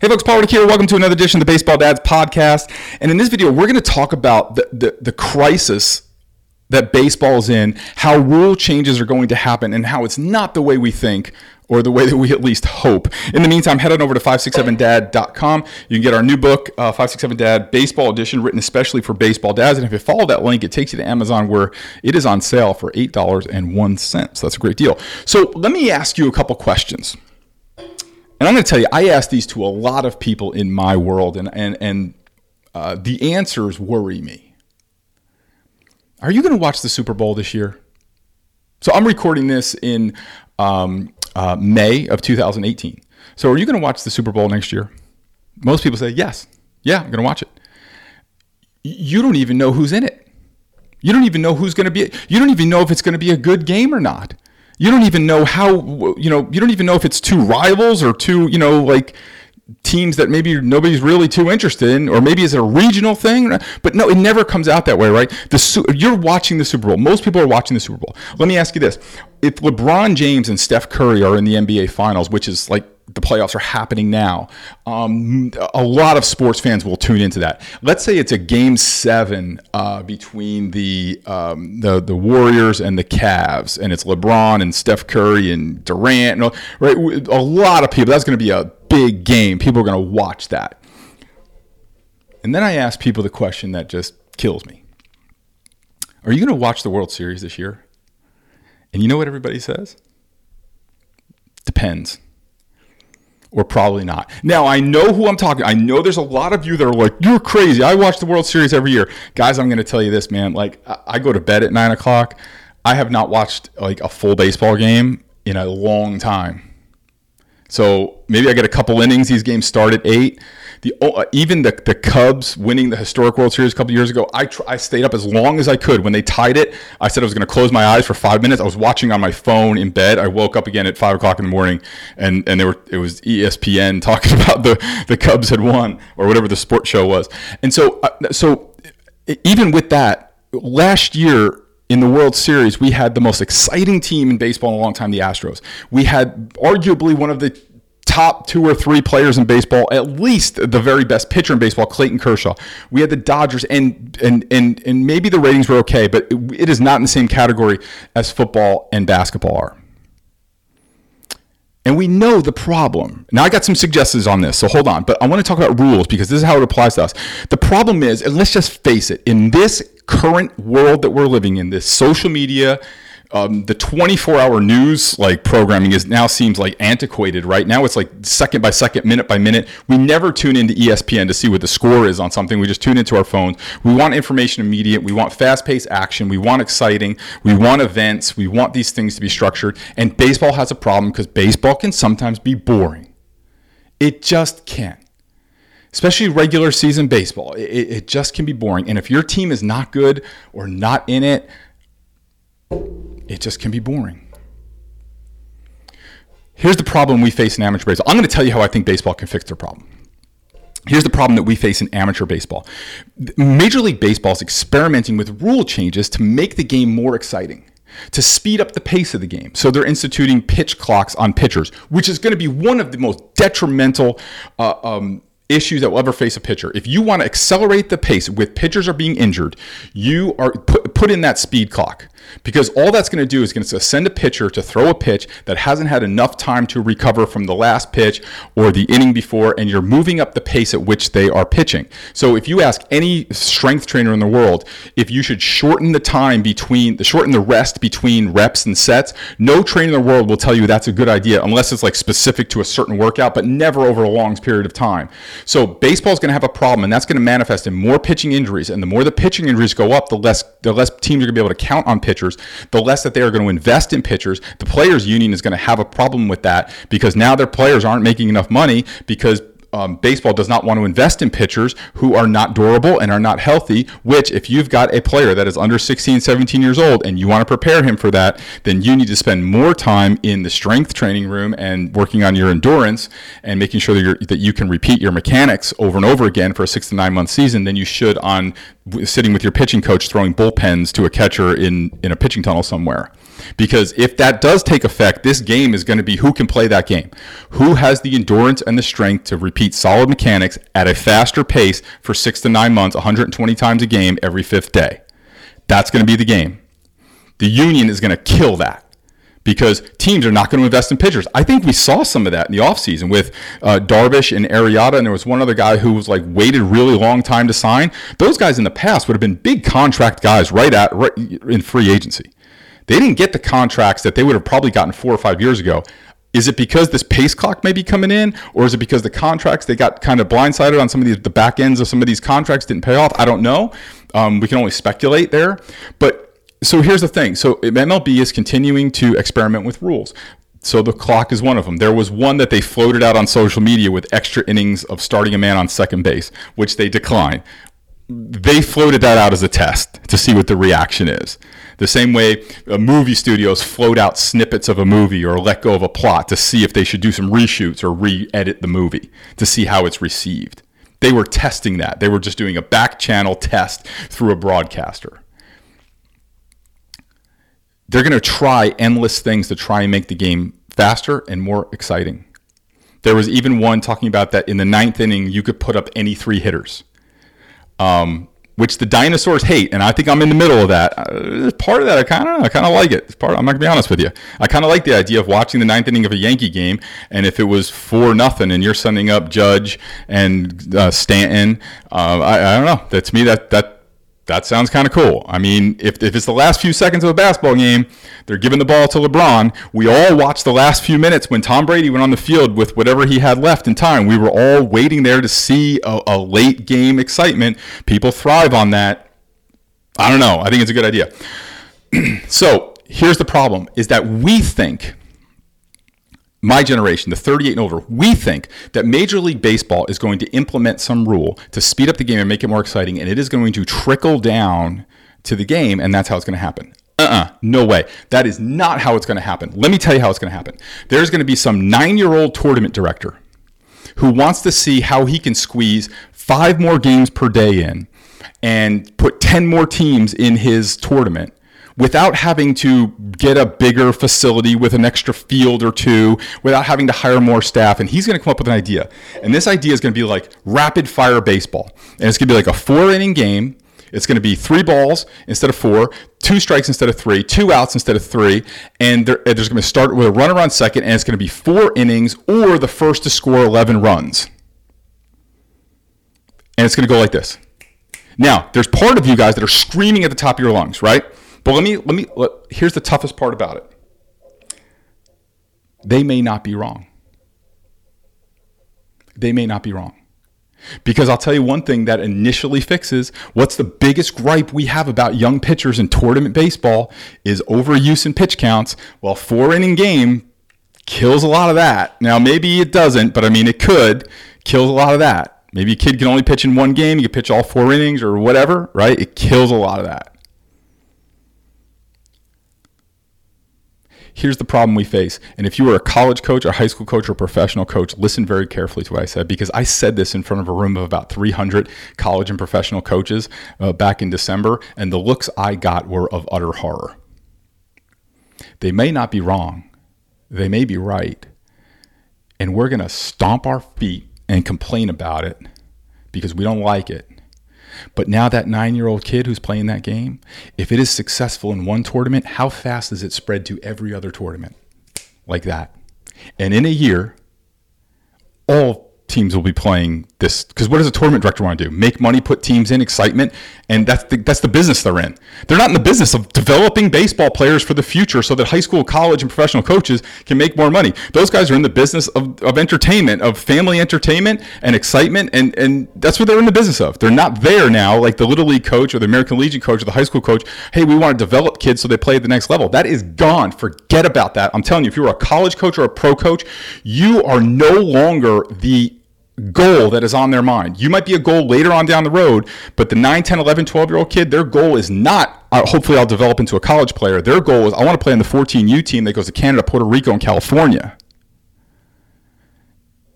Hey folks, Paul Reddick here. Welcome to another edition of the Baseball Dads podcast. And in this video, we're going to talk about the, the, the crisis that baseball's in, how rule changes are going to happen, and how it's not the way we think or the way that we at least hope. In the meantime, head on over to 567dad.com. You can get our new book, uh, 567 Dad Baseball Edition, written especially for baseball dads. And if you follow that link, it takes you to Amazon where it is on sale for $8.01. So that's a great deal. So let me ask you a couple questions. And I'm going to tell you, I asked these to a lot of people in my world, and and and uh, the answers worry me. Are you going to watch the Super Bowl this year? So I'm recording this in um, uh, May of 2018. So are you going to watch the Super Bowl next year? Most people say yes. Yeah, I'm going to watch it. You don't even know who's in it. You don't even know who's going to be. You don't even know if it's going to be a good game or not you don't even know how you know you don't even know if it's two rivals or two you know like teams that maybe nobody's really too interested in, or maybe it's a regional thing. But no, it never comes out that way, right? The you're watching the Super Bowl. Most people are watching the Super Bowl. Let me ask you this: If LeBron James and Steph Curry are in the NBA Finals, which is like the playoffs are happening now. Um, a lot of sports fans will tune into that. Let's say it's a game seven uh, between the, um, the the Warriors and the Cavs, and it's LeBron and Steph Curry and Durant. And, right, a lot of people. That's going to be a big game. People are going to watch that. And then I ask people the question that just kills me: Are you going to watch the World Series this year? And you know what everybody says? Depends or probably not. Now, I know who I'm talking. I know there's a lot of you that are like, "You're crazy." I watch the World Series every year, guys. I'm going to tell you this, man. Like, I go to bed at nine o'clock. I have not watched like a full baseball game in a long time. So maybe I get a couple innings. These games start at eight the uh, even the, the Cubs winning the historic World Series a couple years ago, I tr- I stayed up as long as I could. When they tied it, I said I was going to close my eyes for five minutes. I was watching on my phone in bed. I woke up again at five o'clock in the morning, and and they were it was ESPN talking about the the Cubs had won or whatever the sports show was. And so uh, so even with that, last year in the World Series, we had the most exciting team in baseball in a long time, the Astros. We had arguably one of the top two or three players in baseball, at least the very best pitcher in baseball, Clayton Kershaw. We had the Dodgers, and and and and maybe the ratings were okay, but it, it is not in the same category as football and basketball are. And we know the problem. Now, I got some suggestions on this, so hold on. But I want to talk about rules because this is how it applies to us. The problem is, and let's just face it, in this current world that we're living in, this social media, um, the 24 hour news like programming is now seems like antiquated right? Now it's like second by second minute by minute. We never tune into espn to see what the score is on something. We just tune into our phones. We want information immediate. We want fast paced action. We want exciting. We want events. We want these things to be structured. And baseball has a problem because baseball can sometimes be boring. It just can especially regular season baseball it, it just can be boring and if your team is not good or not in it it just can be boring. Here's the problem we face in amateur baseball. I'm going to tell you how I think baseball can fix their problem. Here's the problem that we face in amateur baseball. Major League Baseball is experimenting with rule changes to make the game more exciting to speed up the pace of the game. So they're instituting pitch clocks on pitchers, which is going to be one of the most detrimental uh, um, issues that will ever face a pitcher. If you want to accelerate the pace with pitchers are being injured, you are put, put in that speed clock because all that's going to do is going to send a pitcher to throw a pitch that hasn't had enough time to recover from the last pitch or the inning before and you're moving up the pace at which they are pitching. So if you ask any strength trainer in the world if you should shorten the time between the shorten the rest between reps and sets, no trainer in the world will tell you that's a good idea unless it's like specific to a certain workout but never over a long period of time. So baseball is going to have a problem, and that's going to manifest in more pitching injuries. And the more the pitching injuries go up, the less the less teams are going to be able to count on pitchers. The less that they are going to invest in pitchers. The players' union is going to have a problem with that because now their players aren't making enough money because um, baseball does not want to invest in pitchers who are not durable and are not healthy. Which, if you've got a player that is under 16, 17 years old and you want to prepare him for that, then you need to spend more time in the strength training room and working on your endurance and making sure that, you that you can repeat your mechanics over and over again for a six to nine month season than you should on sitting with your pitching coach throwing bullpens to a catcher in, in a pitching tunnel somewhere. Because if that does take effect, this game is going to be who can play that game. Who has the endurance and the strength to repeat solid mechanics at a faster pace for six to nine months, 120 times a game every fifth day. That's going to be the game. The union is going to kill that because teams are not going to invest in pitchers. I think we saw some of that in the offseason with uh, Darvish and Arrieta, and there was one other guy who was like waited really long time to sign. Those guys in the past would have been big contract guys right at right in free agency. They didn't get the contracts that they would have probably gotten four or five years ago. Is it because this pace clock may be coming in, or is it because the contracts they got kind of blindsided on some of these the back ends of some of these contracts didn't pay off? I don't know. Um, we can only speculate there, but so here's the thing. So MLB is continuing to experiment with rules. So the clock is one of them. There was one that they floated out on social media with extra innings of starting a man on second base, which they declined. They floated that out as a test to see what the reaction is. The same way uh, movie studios float out snippets of a movie or let go of a plot to see if they should do some reshoots or re-edit the movie to see how it's received. They were testing that. They were just doing a back channel test through a broadcaster they're going to try endless things to try and make the game faster and more exciting. There was even one talking about that in the ninth inning, you could put up any three hitters, um, which the dinosaurs hate, and I think I'm in the middle of that. Uh, part of that, I kind of, I kind of like it. It's part. I'm not gonna be honest with you. I kind of like the idea of watching the ninth inning of a Yankee game, and if it was four nothing, and you're sending up Judge and uh, Stanton, uh, I, I don't know. That to me, that that that sounds kind of cool. I mean, if, if it's the last few seconds of a basketball game, they're giving the ball to LeBron. We all watched the last few minutes when Tom Brady went on the field with whatever he had left in time. We were all waiting there to see a, a late game excitement. People thrive on that. I don't know. I think it's a good idea. so here's the problem is that we think my generation, the 38 and older, we think that Major League Baseball is going to implement some rule to speed up the game and make it more exciting, and it is going to trickle down to the game, and that's how it's going to happen. Uh uh-uh, uh no way. That is not how it's going to happen. Let me tell you how it's going to happen. There's going to be some nine year old tournament director who wants to see how he can squeeze five more games per day in and put 10 more teams in his tournament without having to get a bigger facility with an extra field or two, without having to hire more staff. And he's going to come up with an idea. And this idea is going to be like rapid fire baseball. And it's going to be like a four inning game. It's going to be three balls instead of four, two strikes instead of three, two outs instead of three, and there's going to start with a runner on second, and it's going to be four innings or the first to score 11 runs. And it's going to go like this. Now, there's part of you guys that are screaming at the top of your lungs, right? But let me let me let, here's the toughest part about it. They may not be wrong. They may not be wrong. Because I'll tell you one thing that initially fixes what's the biggest gripe we have about young pitchers in tournament baseball is overuse in pitch counts. Well, four inning game kills a lot of that. Now, maybe it doesn't, but I mean, it could kills a lot of that. Maybe a kid can only pitch in one game, you can pitch all four innings or whatever, right? It kills a lot of that. Here's the problem we face. And if you were a college coach, a high school coach, or professional coach, listen very carefully to what I said because I said this in front of a room of about 300 college and professional coaches uh, back in December, and the looks I got were of utter horror. They may not be wrong, they may be right. And we're going to stomp our feet and complain about it because we don't like it. But now that nine year old kid who's playing that game, if it is successful in one tournament, how fast does it spread to every other tournament? Like that. And in a year, all teams will be playing this because what does a tournament director want to do? Make money, put teams in, excitement, and that's the, that's the business they're in. They're not in the business of developing baseball players for the future so that high school, college, and professional coaches can make more money. Those guys are in the business of, of entertainment, of family entertainment and excitement, and and that's what they're in the business of. They're not there now like the little league coach or the American Legion coach or the high school coach. Hey, we want to develop kids so they play at the next level. That is gone. Forget about that. I'm telling you, if you're a college coach or a pro coach, you are no longer the goal that is on their mind. You might be a goal later on down the road, but the 9, 10, 11, 12 year old kid, their goal is not, uh, hopefully, I'll develop into a college player. Their goal is, I want to play in the 14U team that goes to Canada, Puerto Rico, and California.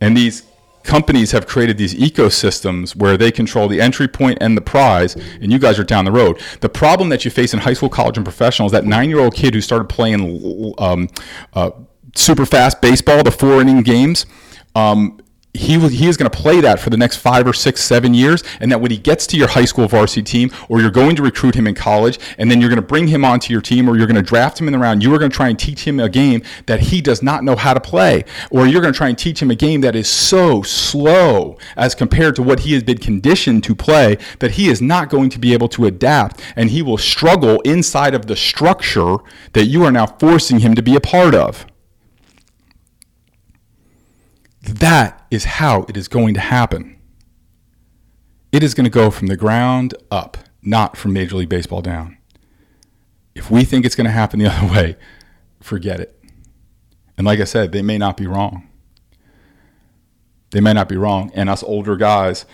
And these companies have created these ecosystems where they control the entry point and the prize, and you guys are down the road. The problem that you face in high school, college, and professional is that nine-year-old kid who started playing um, uh, super fast baseball, the four-inning games. Um, he he is going to play that for the next five or six seven years and that when he gets to your high school varsity team or you're going to recruit him in college and then you're going to bring him onto your team or you're going to draft him in the round you are going to try and teach him a game that he does not know how to play. Or you're going to try and teach him a game that is so slow as compared to what he has been conditioned to play that he is not going to be able to adapt and he will struggle inside of the structure that you are now forcing him to be a part of that is how it is going to happen. It is going to go from the ground up, not from Major League Baseball down. If we think it's going to happen the other way, forget it. And like I said, they may not be wrong. They may not be wrong. And us older guys,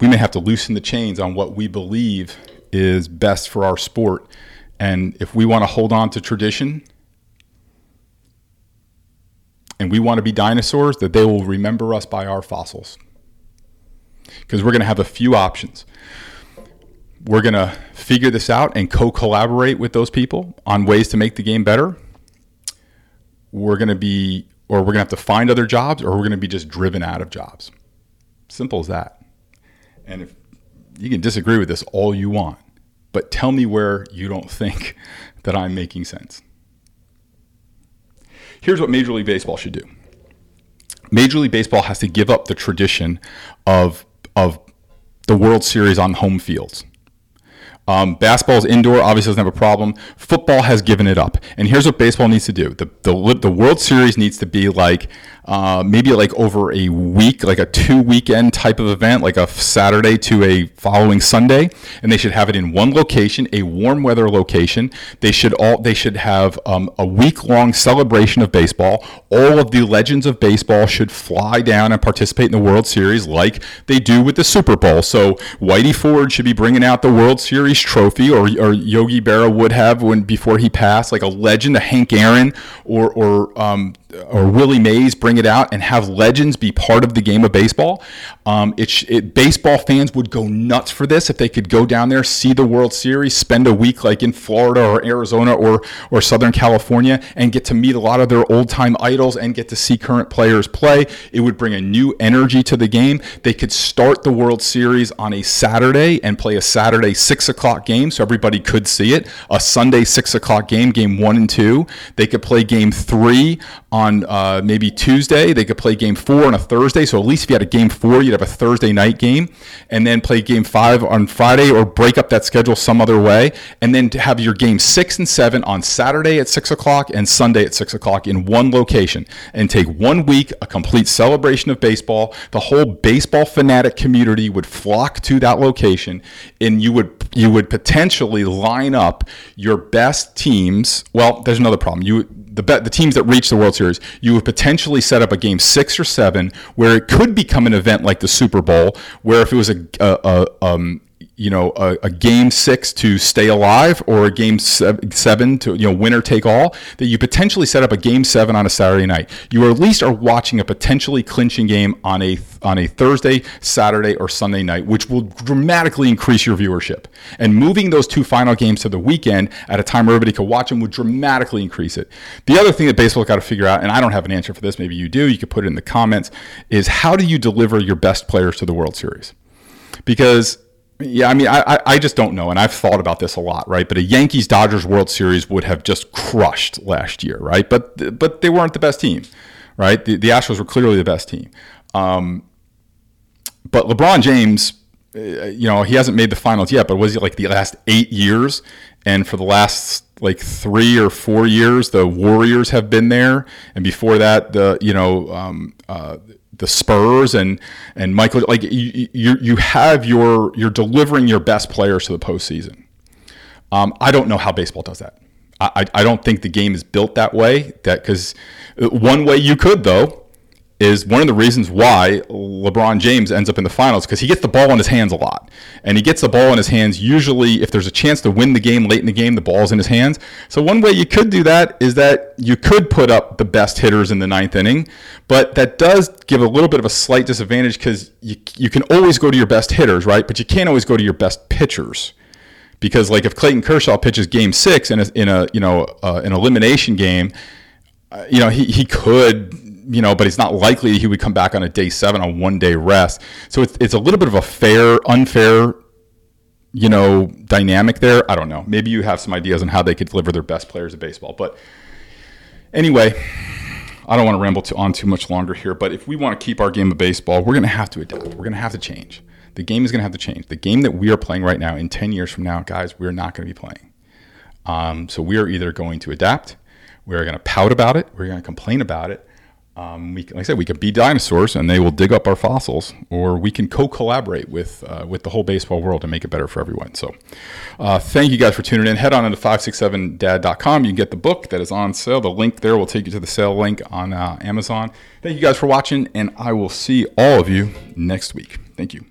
we may have to loosen the chains on what we believe is best for our sport. And if we want to hold on to tradition, and we want to be dinosaurs, that they will remember us by our fossils. Because we're going to have a few options. We're going to figure this out and co collaborate with those people on ways to make the game better. We're going to be, or we're going to have to find other jobs, or we're going to be just driven out of jobs. Simple as that. And if you can disagree with this all you want, but tell me where you don't think that I'm making sense. Here's what Major League Baseball should do. Major League Baseball has to give up the tradition of of the World Series on home fields. Um, basketball is indoor, obviously doesn't have a problem. Football has given it up. And here's what baseball needs to do the, the, the World Series needs to be like uh, maybe like over a week, like a two weekend type of event, like a Saturday to a following Sunday. And they should have it in one location, a warm weather location. They should all they should have um, a week long celebration of baseball. All of the legends of baseball should fly down and participate in the World Series like they do with the Super Bowl. So Whitey Ford should be bringing out the World Series trophy, or, or Yogi Berra would have when before he passed, like a legend, a Hank Aaron, or or um, or Willie Mays bring it out and have legends be part of the game of baseball. Um, it, it, baseball fans would go nuts for this if they could go down there, see the World Series, spend a week like in Florida or Arizona or or Southern California, and get to meet a lot of their old time idols and get to see current players play. It would bring a new energy to the game. They could start the World Series on a Saturday and play a Saturday six o'clock game, so everybody could see it. A Sunday six o'clock game, game one and two. They could play game three on uh, maybe Tuesday. They could play game four on a Thursday. So at least if you had a game four, you'd have a Thursday night game, and then play game five on Friday, or break up that schedule some other way, and then have your game six and seven on Saturday at six o'clock and Sunday at six o'clock in one location, and take one week a complete celebration of baseball. The whole baseball fanatic community would flock to that location, and you would you would potentially line up your best teams. Well, there's another problem. You the the teams that reach the World Series, you would potentially set up a game six or seven where it could become an event like the Super Bowl, where if it was a, a, a um, you know a, a, game six to stay alive or a game seven to you know winner take all that you potentially set up a game seven on a saturday night. You at least are watching a potentially clinching game on a on a thursday saturday or sunday night which will dramatically increase your viewership. And moving those two final games to the weekend at a time where everybody could watch them would dramatically increase it. The other thing that baseball's got to figure out and i don't have an answer for this maybe you do you could put it in the comments is how do you deliver your best players to the world series? Because yeah, I mean, I, I just don't know, and I've thought about this a lot, right? But a Yankees Dodgers World Series would have just crushed last year, right? But but they weren't the best team, right? The, the Astros were clearly the best team. Um, but LeBron James, uh, you know, he hasn't made the finals yet, but was it like the last eight years? And for the last like three or four years, the Warriors have been there, and before that, the you know, um, uh, the Spurs and and Michael like you you, have your you're delivering your best players to the postseason. Um, I don't know how baseball does that. I, I don't think the game is built that way. That because one way you could though is one of the reasons why LeBron James ends up in the finals because he gets the ball in his hands a lot. And he gets the ball in his hands usually if there's a chance to win the game late in the game, the ball's in his hands. So one way you could do that is that you could put up the best hitters in the ninth inning, but that does give a little bit of a slight disadvantage because you, you can always go to your best hitters, right? But you can't always go to your best pitchers because like if Clayton Kershaw pitches game six in a, in a you know uh, an elimination game, uh, you know he, he could you know, but it's not likely he would come back on a day seven on one day rest. So it's, it's a little bit of a fair, unfair, you know, dynamic there. I don't know. Maybe you have some ideas on how they could deliver their best players of baseball. But anyway, I don't want to ramble on too much longer here. But if we want to keep our game of baseball, we're going to have to adapt. We're going to have to change. The game is going to have to change. The game that we are playing right now, in 10 years from now, guys, we're not going to be playing. Um, so we are either going to adapt, we're going to pout about it, we're going to complain about it, um, we, like I said, we can be dinosaurs and they will dig up our fossils, or we can co-collaborate with uh, with the whole baseball world and make it better for everyone. So, uh, thank you guys for tuning in. Head on into 567dad.com. You can get the book that is on sale. The link there will take you to the sale link on uh, Amazon. Thank you guys for watching, and I will see all of you next week. Thank you.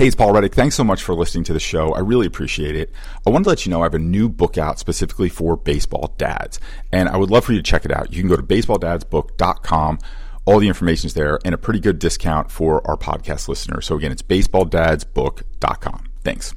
Hey, it's Paul Reddick. Thanks so much for listening to the show. I really appreciate it. I wanted to let you know I have a new book out specifically for baseball dads, and I would love for you to check it out. You can go to baseballdadsbook.com. All the information is there and a pretty good discount for our podcast listeners. So again, it's baseballdadsbook.com. Thanks.